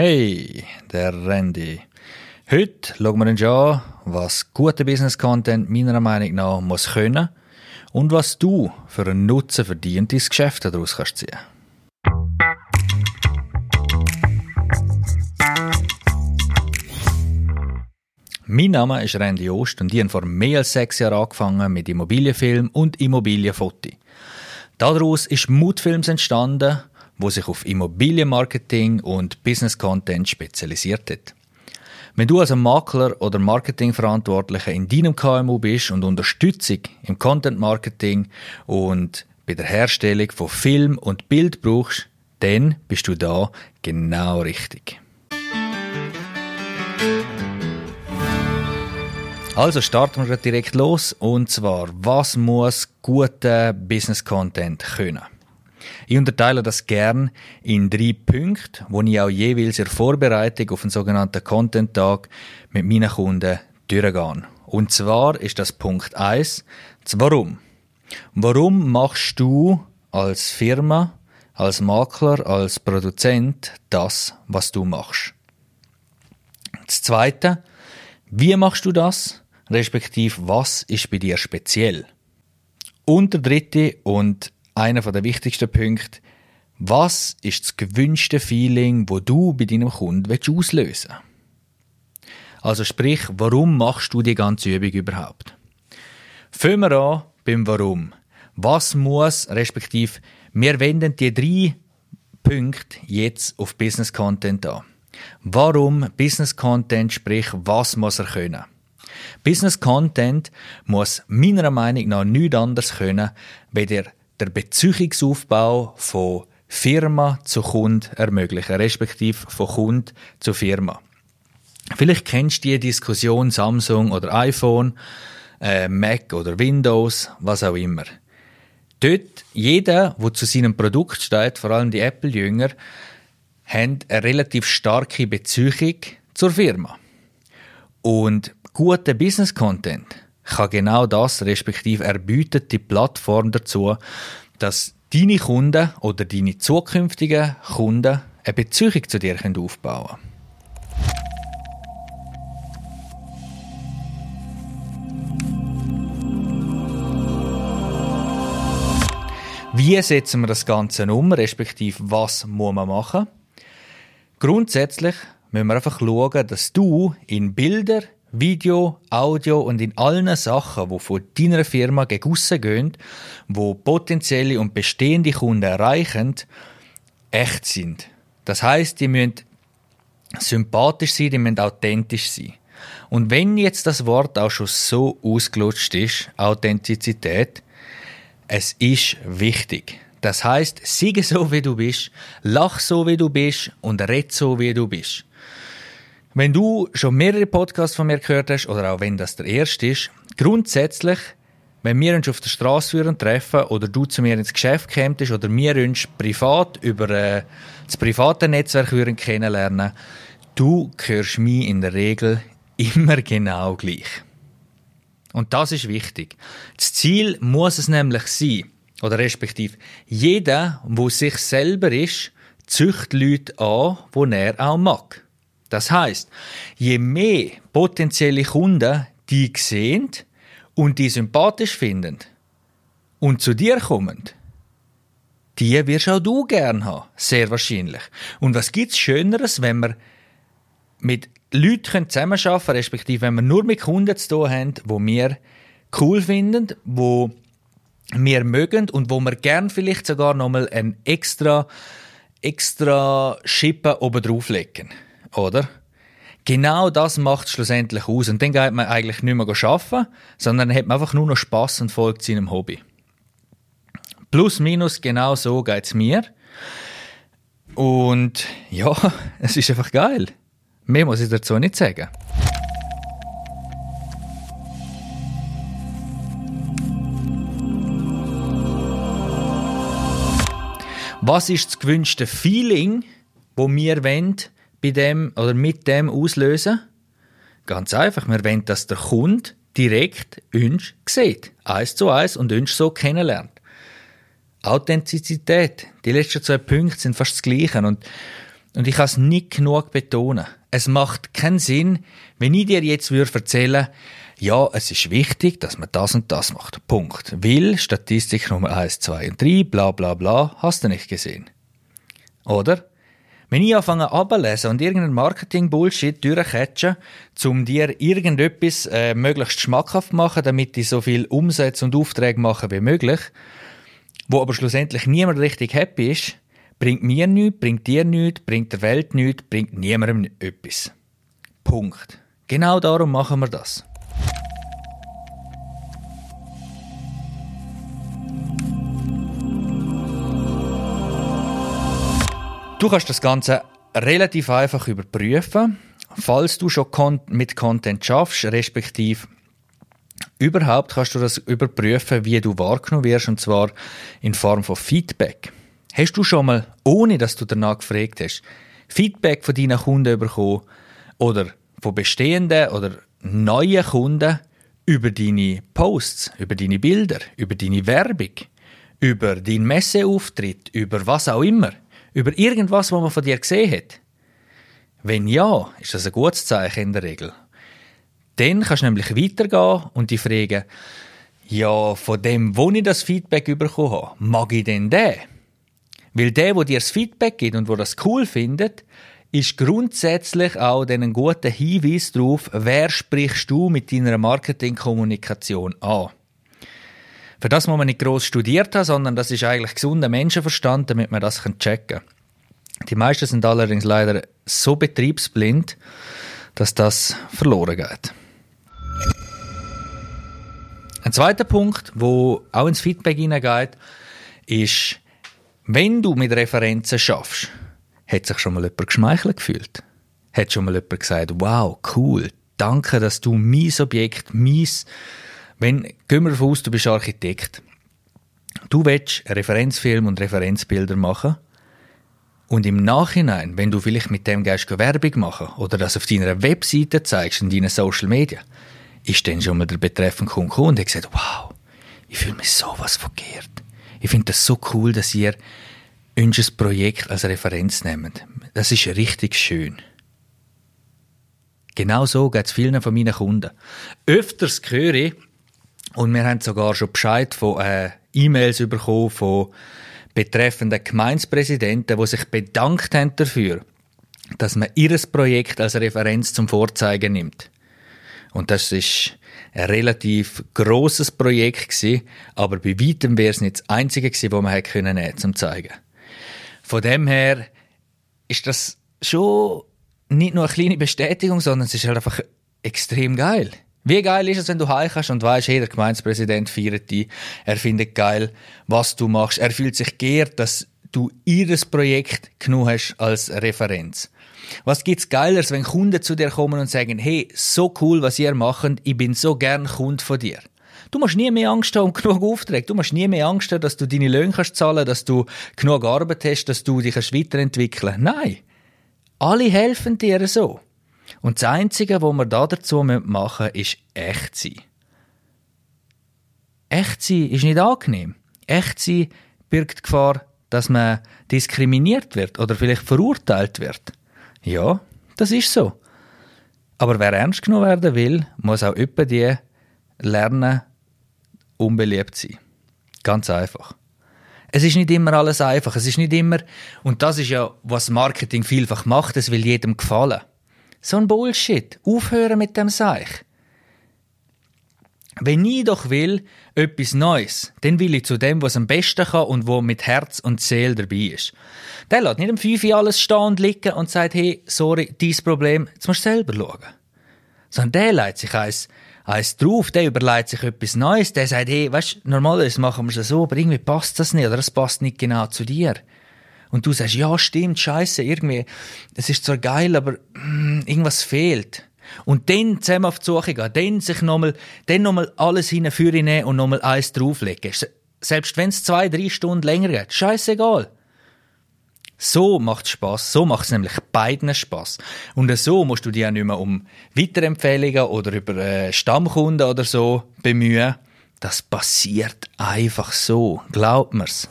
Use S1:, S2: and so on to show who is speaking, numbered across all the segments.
S1: Hey, der Randy. Heute schauen wir uns an, was guter Business Content meiner Meinung nach muss können und was du für einen Nutzen für dein Geschäft daraus kannst ziehen. Mein Name ist Randy Ost und ich habe vor mehr als sechs Jahren angefangen mit Immobilienfilm und Immobilienfoto. Daraus ist Mutfilms entstanden, wo sich auf Immobilienmarketing und Business Content spezialisiert hat. Wenn du als Makler oder Marketingverantwortlicher in deinem KMU bist und Unterstützung im Content Marketing und bei der Herstellung von Film und Bild brauchst, dann bist du da genau richtig. Also starten wir direkt los und zwar, was muss guter Business Content können? Ich unterteile das gern in drei Punkte, wo ich auch jeweils in der Vorbereitung auf einen sogenannten Content-Tag mit meinen Kunden durchgehe. Und zwar ist das Punkt eins: das Warum. Warum machst du als Firma, als Makler, als Produzent das, was du machst? Das zweite, wie machst du das? Respektive, was ist bei dir speziell? Und der dritte und einer der wichtigsten Punkte. Was ist das gewünschte Feeling, wo du bei deinem Kunden auslösen willst? Also sprich, warum machst du die ganze Übung überhaupt? Fangen wir an beim Warum. Was muss, respektive, wir wenden die drei Punkte jetzt auf Business Content an. Warum Business Content, sprich, was muss er können? Business Content muss meiner Meinung nach nichts anderes können, weder der Beziehungsaufbau von Firma zu Kund ermöglichen, respektive von Kund zu Firma. Vielleicht kennst du die Diskussion Samsung oder iPhone, äh, Mac oder Windows, was auch immer. Dort, jeder, der zu seinem Produkt steht, vor allem die Apple-Jünger, haben eine relativ starke Beziehung zur Firma. Und guter Business-Content kann genau das, respektive er bietet die Plattform dazu, dass deine Kunden oder deine zukünftigen Kunden eine Beziehung zu dir aufbauen können. Wie setzen wir das Ganze um, respektive was muss man machen? Grundsätzlich müssen wir einfach schauen, dass du in Bilder, Video, Audio und in allen Sachen, die von deiner Firma gegen gehen, wo potenzielle und bestehende Kunden erreichen, echt sind. Das heißt, die müssen sympathisch sein, die müssen authentisch sein. Und wenn jetzt das Wort auch schon so ausgelutscht ist, Authentizität, es ist wichtig. Das heißt, siege so wie du bist, lach so wie du bist und red so wie du bist. Wenn du schon mehrere Podcasts von mir gehört hast, oder auch wenn das der erste ist, grundsätzlich, wenn wir uns auf der Straße führen treffen oder du zu mir ins Geschäft kämst oder wir uns privat über äh, das private Netzwerk würden kennenlernen, du hörst mich in der Regel immer genau gleich. Und das ist wichtig. Das Ziel muss es nämlich sein, oder respektive jeder, wo sich selber ist, zücht Leute an, wo er auch mag. Das heißt, je mehr potenzielle Kunden die sehen und die sympathisch finden und zu dir kommen, die wirst auch du gern haben, sehr wahrscheinlich. Und was gibt's Schöneres, wenn wir mit Leuten zusammenarbeiten können, respektive wenn wir nur mit Kunden zu tun haben, wo wir cool finden, wo wir mögen und wo wir gern vielleicht sogar nochmal ein extra, extra Schippen oben drauflegen oder? Genau das macht es schlussendlich aus. Und dann geht man eigentlich nicht mehr arbeiten, sondern hat man einfach nur noch Spass und folgt seinem Hobby. Plus, minus, genau so geht es mir. Und ja, es ist einfach geil. Mehr muss ich dazu nicht sagen. Was ist das gewünschte Feeling, wo wir wollen, bei dem oder mit dem auslösen? Ganz einfach, wir wollen, dass der Kunde direkt uns sieht, eins zu eins und uns so kennenlernt. Authentizität, die letzten zwei Punkte sind fast das Gleiche und und ich kann es nicht genug betonen, es macht keinen Sinn, wenn ich dir jetzt würde erzählen ja, es ist wichtig, dass man das und das macht. Punkt. Will Statistik Nummer 1, 2 und 3, bla bla bla, hast du nicht gesehen. Oder? Wenn ich anfange abzulesen und irgendeinen Marketing-Bullshit durchcatchen, um dir irgendetwas äh, möglichst schmackhaft machen, damit ich so viel Umsätze und Aufträge mache wie möglich, wo aber schlussendlich niemand richtig happy ist, bringt mir nichts, bringt dir nichts, bringt der Welt nichts, bringt niemandem etwas. Punkt. Genau darum machen wir das. Du kannst das Ganze relativ einfach überprüfen, falls du schon mit Content schaffst, respektive überhaupt kannst du das überprüfen, wie du wahrgenommen wirst, und zwar in Form von Feedback. Hast du schon mal, ohne dass du danach gefragt hast, Feedback von deinen Kunden bekommen oder von bestehenden oder neuen Kunden über deine Posts, über deine Bilder, über deine Werbung, über deinen Messeauftritt, über was auch immer? Über irgendwas, was man von dir gesehen hat? Wenn ja, ist das ein gutes Zeichen in der Regel. Dann kannst du nämlich weitergehen und die fragen, ja, von dem, wo ich das Feedback bekommen habe, mag ich denn den? Weil der, wo dir das Feedback gibt und wo das cool findet, ist grundsätzlich auch einen guten Hinweis darauf, wer sprichst du mit deiner Marketingkommunikation an. Für das muss man nicht groß studiert haben, sondern das ist eigentlich gesunder Menschenverstand, damit man das checken kann. Die meisten sind allerdings leider so betriebsblind, dass das verloren geht. Ein zweiter Punkt, wo auch ins Feedback hineingeht, ist, wenn du mit Referenzen schaffst, hat sich schon mal jemand geschmeichelt gefühlt? Hat schon mal jemand gesagt, wow, cool, danke, dass du mein Objekt, mein wenn, gehen wir davon aus, du bist Architekt. Du willst Referenzfilm und Referenzbilder machen. Und im Nachhinein, wenn du vielleicht mit dem gehst Werbung machen oder das auf deiner Webseite zeigst, in deinen Social Media, ist dann schon mal der betreffende Kunde gekommen und hat gesagt, wow, ich fühle mich sowas verkehrt. Ich finde das so cool, dass ihr unser Projekt als Referenz nehmt. Das ist richtig schön. Genau so geht es vielen von meinen Kunden. Öfters höre ich, und wir haben sogar schon Bescheid von äh, E-Mails bekommen von betreffenden Gemeinspräsidenten, die sich bedankt haben dafür, dass man ihres Projekt als Referenz zum Vorzeigen nimmt. Und das ist ein relativ großes Projekt gewesen, aber bei weitem wäre es nicht das einzige gewesen, das man hätte können nehmen, zum zeigen. Von dem her ist das schon nicht nur eine kleine Bestätigung, sondern es ist halt einfach extrem geil. Wie geil ist es, wenn du heimkommst und weißt, jeder Gemeindepräsident feiert dich. Er findet geil, was du machst. Er fühlt sich geehrt, dass du ihres Projekt genug hast als Referenz. Was gibt's Geileres, wenn Kunden zu dir kommen und sagen, hey, so cool, was ihr macht, ich bin so gern Kunde von dir. Du musst nie mehr Angst haben um genug Aufträge. Du musst nie mehr Angst haben, dass du deine Löhne kannst zahlen, dass du genug Arbeit hast, dass du dich weiterentwickeln kannst. Nein. Alle helfen dir so. Und das Einzige, was wir da dazu machen müssen, ist echt sein. Echt sein ist nicht angenehm. Echt sein birgt die Gefahr, dass man diskriminiert wird oder vielleicht verurteilt wird. Ja, das ist so. Aber wer ernst genommen werden will, muss auch über die lernen, unbeliebt sein. Ganz einfach. Es ist nicht immer alles einfach. Es ist nicht immer, und das ist ja, was Marketing vielfach macht, es will jedem gefallen. So ein Bullshit. Aufhören mit dem Seich. Wenn ich doch will, etwas Neues, dann will ich zu dem, was am besten kann und wo mit Herz und Seele dabei ist. Der lässt nicht 5 Uhr alles stehen und liegen und sagt, hey, sorry, dieses Problem, jetzt musst du selber schauen. Sondern der leitet sich eins, eins drauf, der überlegt sich etwas Neues, der sagt, hey, weißt, normalerweise machen wir es so, aber irgendwie passt das nicht oder es passt nicht genau zu dir und du sagst, ja, stimmt, scheiße, irgendwie, es ist zwar geil, aber mm, irgendwas fehlt. Und dann zusammen auf die Suche gehen, dann sich nochmal, dann nochmal alles hinführen und nochmal eins drauflegen. Selbst wenn es zwei, drei Stunden länger geht, scheißegal. So macht Spaß. So macht es nämlich beiden Spaß. Und so musst du dich auch nicht mehr um Weiterempfehlungen oder über äh, Stammkunden oder so bemühen. Das passiert einfach so. Glaubt mir's.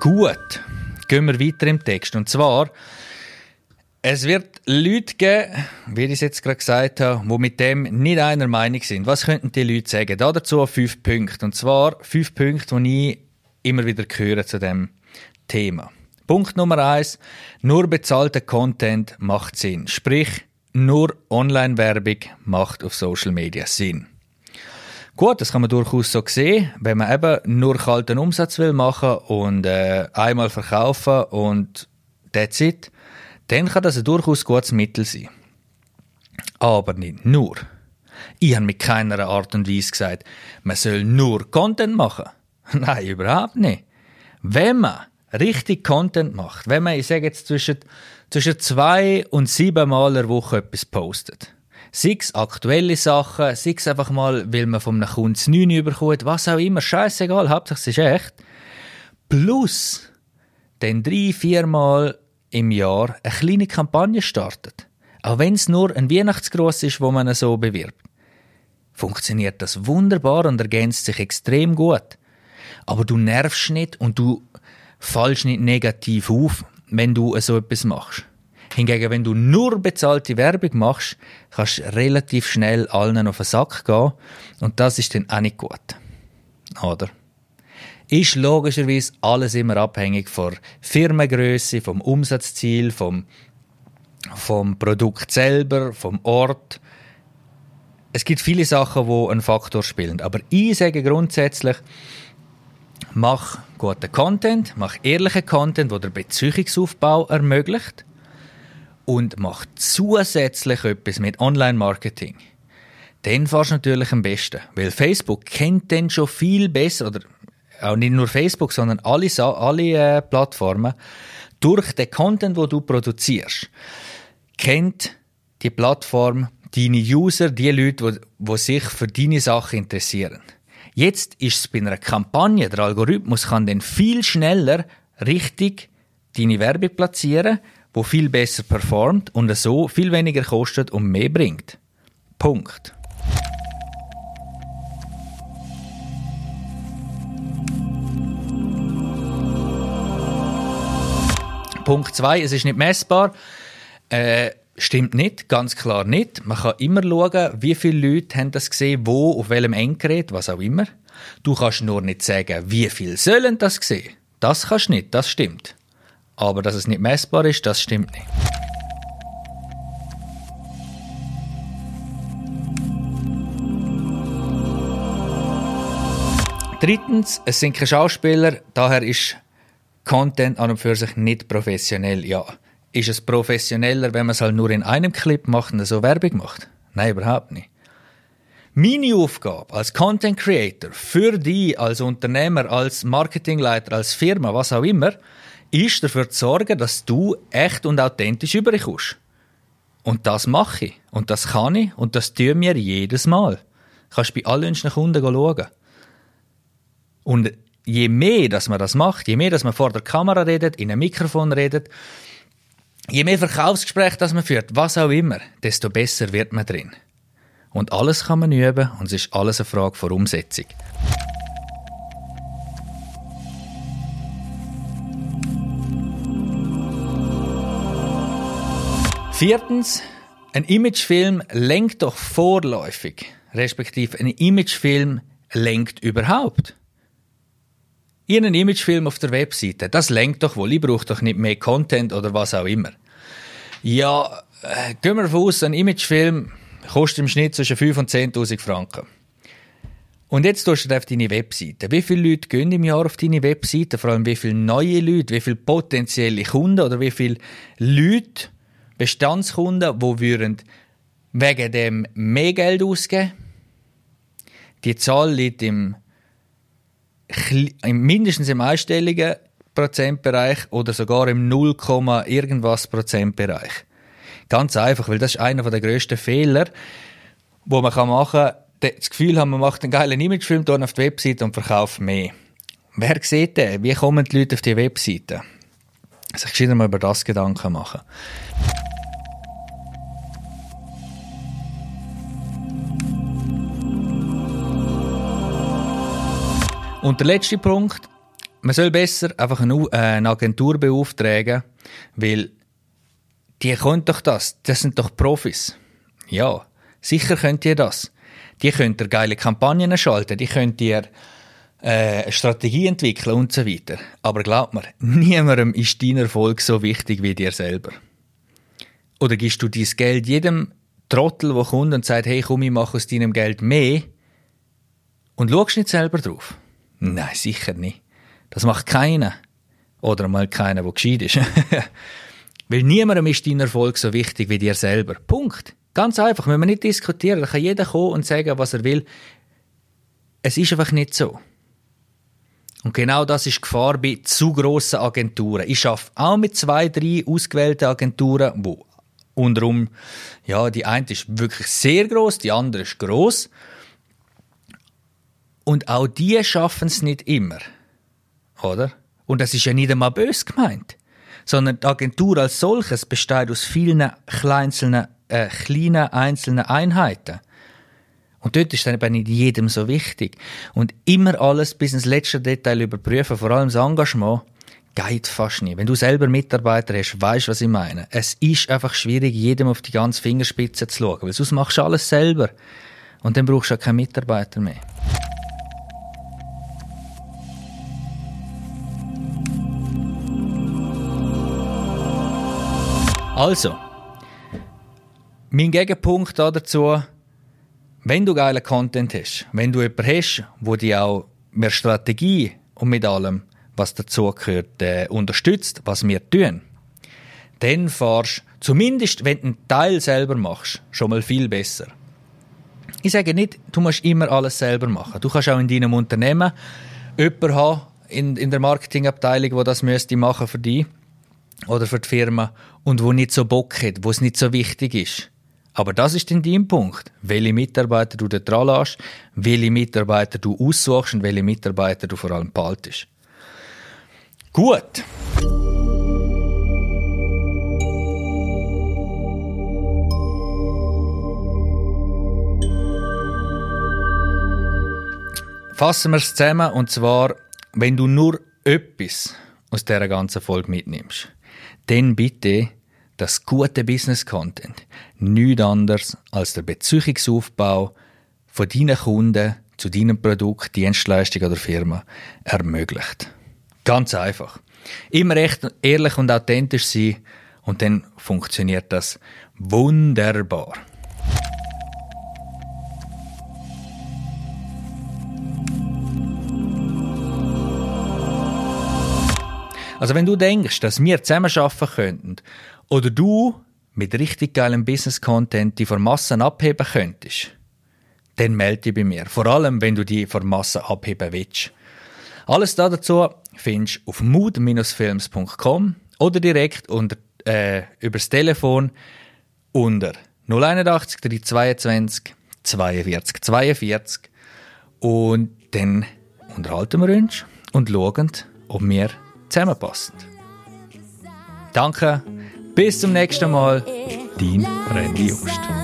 S1: Gut, gehen wir weiter im Text. Und zwar, es wird Leute geben, wie ich es jetzt gerade gesagt habe, die mit dem nicht einer Meinung sind. Was könnten die Leute sagen? Da dazu fünf Punkte. Und zwar fünf Punkte, die ich immer wieder höre zu dem Thema. Punkt Nummer eins: Nur bezahlter Content macht Sinn. Sprich, nur Online-Werbung macht auf Social Media Sinn. Gut, das kann man durchaus so sehen, wenn man eben nur kalten Umsatz will machen und äh, einmal verkaufen und that's it dann kann das ein durchaus gutes Mittel sein. Aber nicht nur. Ich habe mit keiner Art und Weise gesagt, man soll nur Content machen. Nein, überhaupt nicht. Wenn man richtig Content macht, wenn man, ich sage jetzt, zwischen, zwischen zwei und sieben Mal der Woche etwas postet, sei es aktuelle Sachen, sei es einfach mal, weil man von einem Kunden 9 überkommt, was auch immer, scheißegal, hauptsächlich es ist echt, plus dann drei, vier Mal im Jahr eine kleine Kampagne startet, auch wenn es nur ein Weihnachtsgross ist, wo man so bewirbt, funktioniert das wunderbar und ergänzt sich extrem gut. Aber du nervst nicht und du fallst nicht negativ auf, wenn du so etwas machst. Hingegen, wenn du nur bezahlte Werbung machst, kannst du relativ schnell allen auf den Sack gehen und das ist dann auch nicht gut. Oder? ist logischerweise alles immer abhängig von Firmengröße, vom Umsatzziel, vom, vom Produkt selber, vom Ort. Es gibt viele Sachen, wo einen Faktor spielen. Aber ich sage grundsätzlich, mach guten Content, mach ehrlichen Content, der den Beziehungsaufbau ermöglicht und mach zusätzlich etwas mit Online-Marketing. Dann fährst du natürlich am besten, weil Facebook kennt den schon viel besser, oder auch nicht nur Facebook, sondern alle, alle äh, Plattformen, durch den Content, wo du produzierst, kennt die Plattform deine User, die Leute, die, sich für deine Sachen interessieren. Jetzt ist es bei einer Kampagne, der Algorithmus kann dann viel schneller richtig deine Werbung platzieren, wo viel besser performt und so viel weniger kostet und mehr bringt. Punkt. Punkt 2, es ist nicht messbar. Äh, stimmt nicht, ganz klar nicht. Man kann immer schauen, wie viele Leute haben das gesehen, wo, auf welchem Endgerät, was auch immer. Du kannst nur nicht sagen, wie viele sollen das sehen. Das kannst du nicht, das stimmt. Aber dass es nicht messbar ist, das stimmt nicht. Drittens, es sind keine Schauspieler, daher ist Content an und für sich nicht professionell. Ja, ist es professioneller, wenn man es halt nur in einem Clip macht und so Werbung macht? Nein, überhaupt nicht. Meine Aufgabe als Content Creator für dich, als Unternehmer, als Marketingleiter, als Firma, was auch immer, ist dafür zu sorgen, dass du echt und authentisch überkommst. Und das mache ich. Und das kann ich. Und das tun wir jedes Mal. Du kannst bei allen Kunden schauen. Und je mehr, dass man das macht, je mehr, dass man vor der Kamera redet, in einem Mikrofon redet, je mehr Verkaufsgespräche das man führt, was auch immer, desto besser wird man drin. Und alles kann man üben und es ist alles eine Frage von Umsetzung. Viertens, ein Imagefilm lenkt doch vorläufig, respektive ein Imagefilm lenkt überhaupt. Ihren Imagefilm auf der Webseite, das lenkt doch wohl, ich brauche doch nicht mehr Content oder was auch immer. Ja, äh, gehen wir davon aus, ein Imagefilm kostet im Schnitt zwischen 5 und 10.000 Franken. Und jetzt tust du auf deine Webseite. Wie viele Leute gehen im Jahr auf deine Webseite? Vor allem wie viele neue Leute, wie viele potenzielle Kunden oder wie viele Leute, Bestandskunden, die würden wegen dem mehr Geld ausgeben? Die Zahl liegt im mindestens im einstelligen Prozentbereich oder sogar im 0, irgendwas Prozentbereich. Ganz einfach, weil das ist einer der grössten Fehler, wo man machen kann, das Gefühl haben, man macht einen geilen Imagefilm auf die Webseite und verkauft mehr. Wer sieht den? Wie kommen die Leute auf die Webseite? Sich gescheiter mal über das Gedanken machen. Und der letzte Punkt, man soll besser einfach eine, äh, eine Agentur beauftragen, weil die können doch das. Das sind doch Profis. Ja, sicher könnt ihr das. Die könnt ihr geile Kampagnen schalten, die könnt ihr äh, Strategie entwickeln und so weiter. Aber glaubt mir, niemandem ist dein Erfolg so wichtig wie dir selber. Oder gibst du dein Geld jedem Trottel, der kommt und sagt, hey, komm, ich mache aus deinem Geld mehr und schaust nicht selber drauf? Nein, sicher nicht. Das macht keiner. Oder mal keiner, der gescheit ist. Weil niemandem ist dein Erfolg so wichtig wie dir selber. Punkt. Ganz einfach. Wenn wir nicht diskutieren, dann kann jeder kommen und sagen, was er will. Es ist einfach nicht so. Und genau das ist die Gefahr bei zu grossen Agenturen. Ich arbeite auch mit zwei, drei ausgewählten Agenturen, wo unterum, ja, die eine ist wirklich sehr groß, die andere ist groß. Und auch die schaffen es nicht immer. Oder? Und das ist ja nicht einmal bös gemeint. Sondern die Agentur als solches besteht aus vielen kleinzelnen, äh, kleinen einzelnen Einheiten. Und dort ist dann eben nicht jedem so wichtig. Und immer alles bis ins letzte Detail überprüfen, vor allem das Engagement, geht fast nicht. Wenn du selber Mitarbeiter hast, weißt du, was ich meine. Es ist einfach schwierig, jedem auf die ganze Fingerspitze zu schauen, weil sonst machst du alles selber. Und dann brauchst du auch keinen Mitarbeiter mehr. Also, mein Gegenpunkt dazu, wenn du geilen Content hast, wenn du jemanden hast, wo dich auch mit Strategie und mit allem, was dazugehört, äh, unterstützt, was wir tun, dann fahrst zumindest, wenn du einen Teil selber machst, schon mal viel besser. Ich sage nicht, du musst immer alles selber machen. Du kannst auch in deinem Unternehmen jemanden haben, in, in der Marketingabteilung, wo das müsste machen für dich oder für die Firma und wo nicht so Bock hat, wo es nicht so wichtig ist. Aber das ist dann dein Punkt. Welche Mitarbeiter du dort dran lässt, welche Mitarbeiter du aussuchst und welche Mitarbeiter du vor allem behaltest. Gut. Fassen wir es zusammen und zwar, wenn du nur etwas aus dieser ganzen Folge mitnimmst, dann bitte das gute Business Content nichts anderes als der Beziehungsaufbau von deinen Kunden zu deinem Produkt, Dienstleistung oder Firma ermöglicht. Ganz einfach. Immer echt ehrlich und authentisch sein und dann funktioniert das wunderbar. Also wenn du denkst, dass wir zusammen arbeiten könnten oder du mit richtig geilem Business-Content die von Massen abheben könntest, dann melde dich bei mir. Vor allem, wenn du die von Massen abheben willst. Alles dazu findest du auf mood-films.com oder direkt unter, äh, übers Telefon unter 081 322 42 42 und dann unterhalten wir uns und schauen, ob wir zusammenpassen. Danke, bis zum nächsten Mal, dein Randy Just.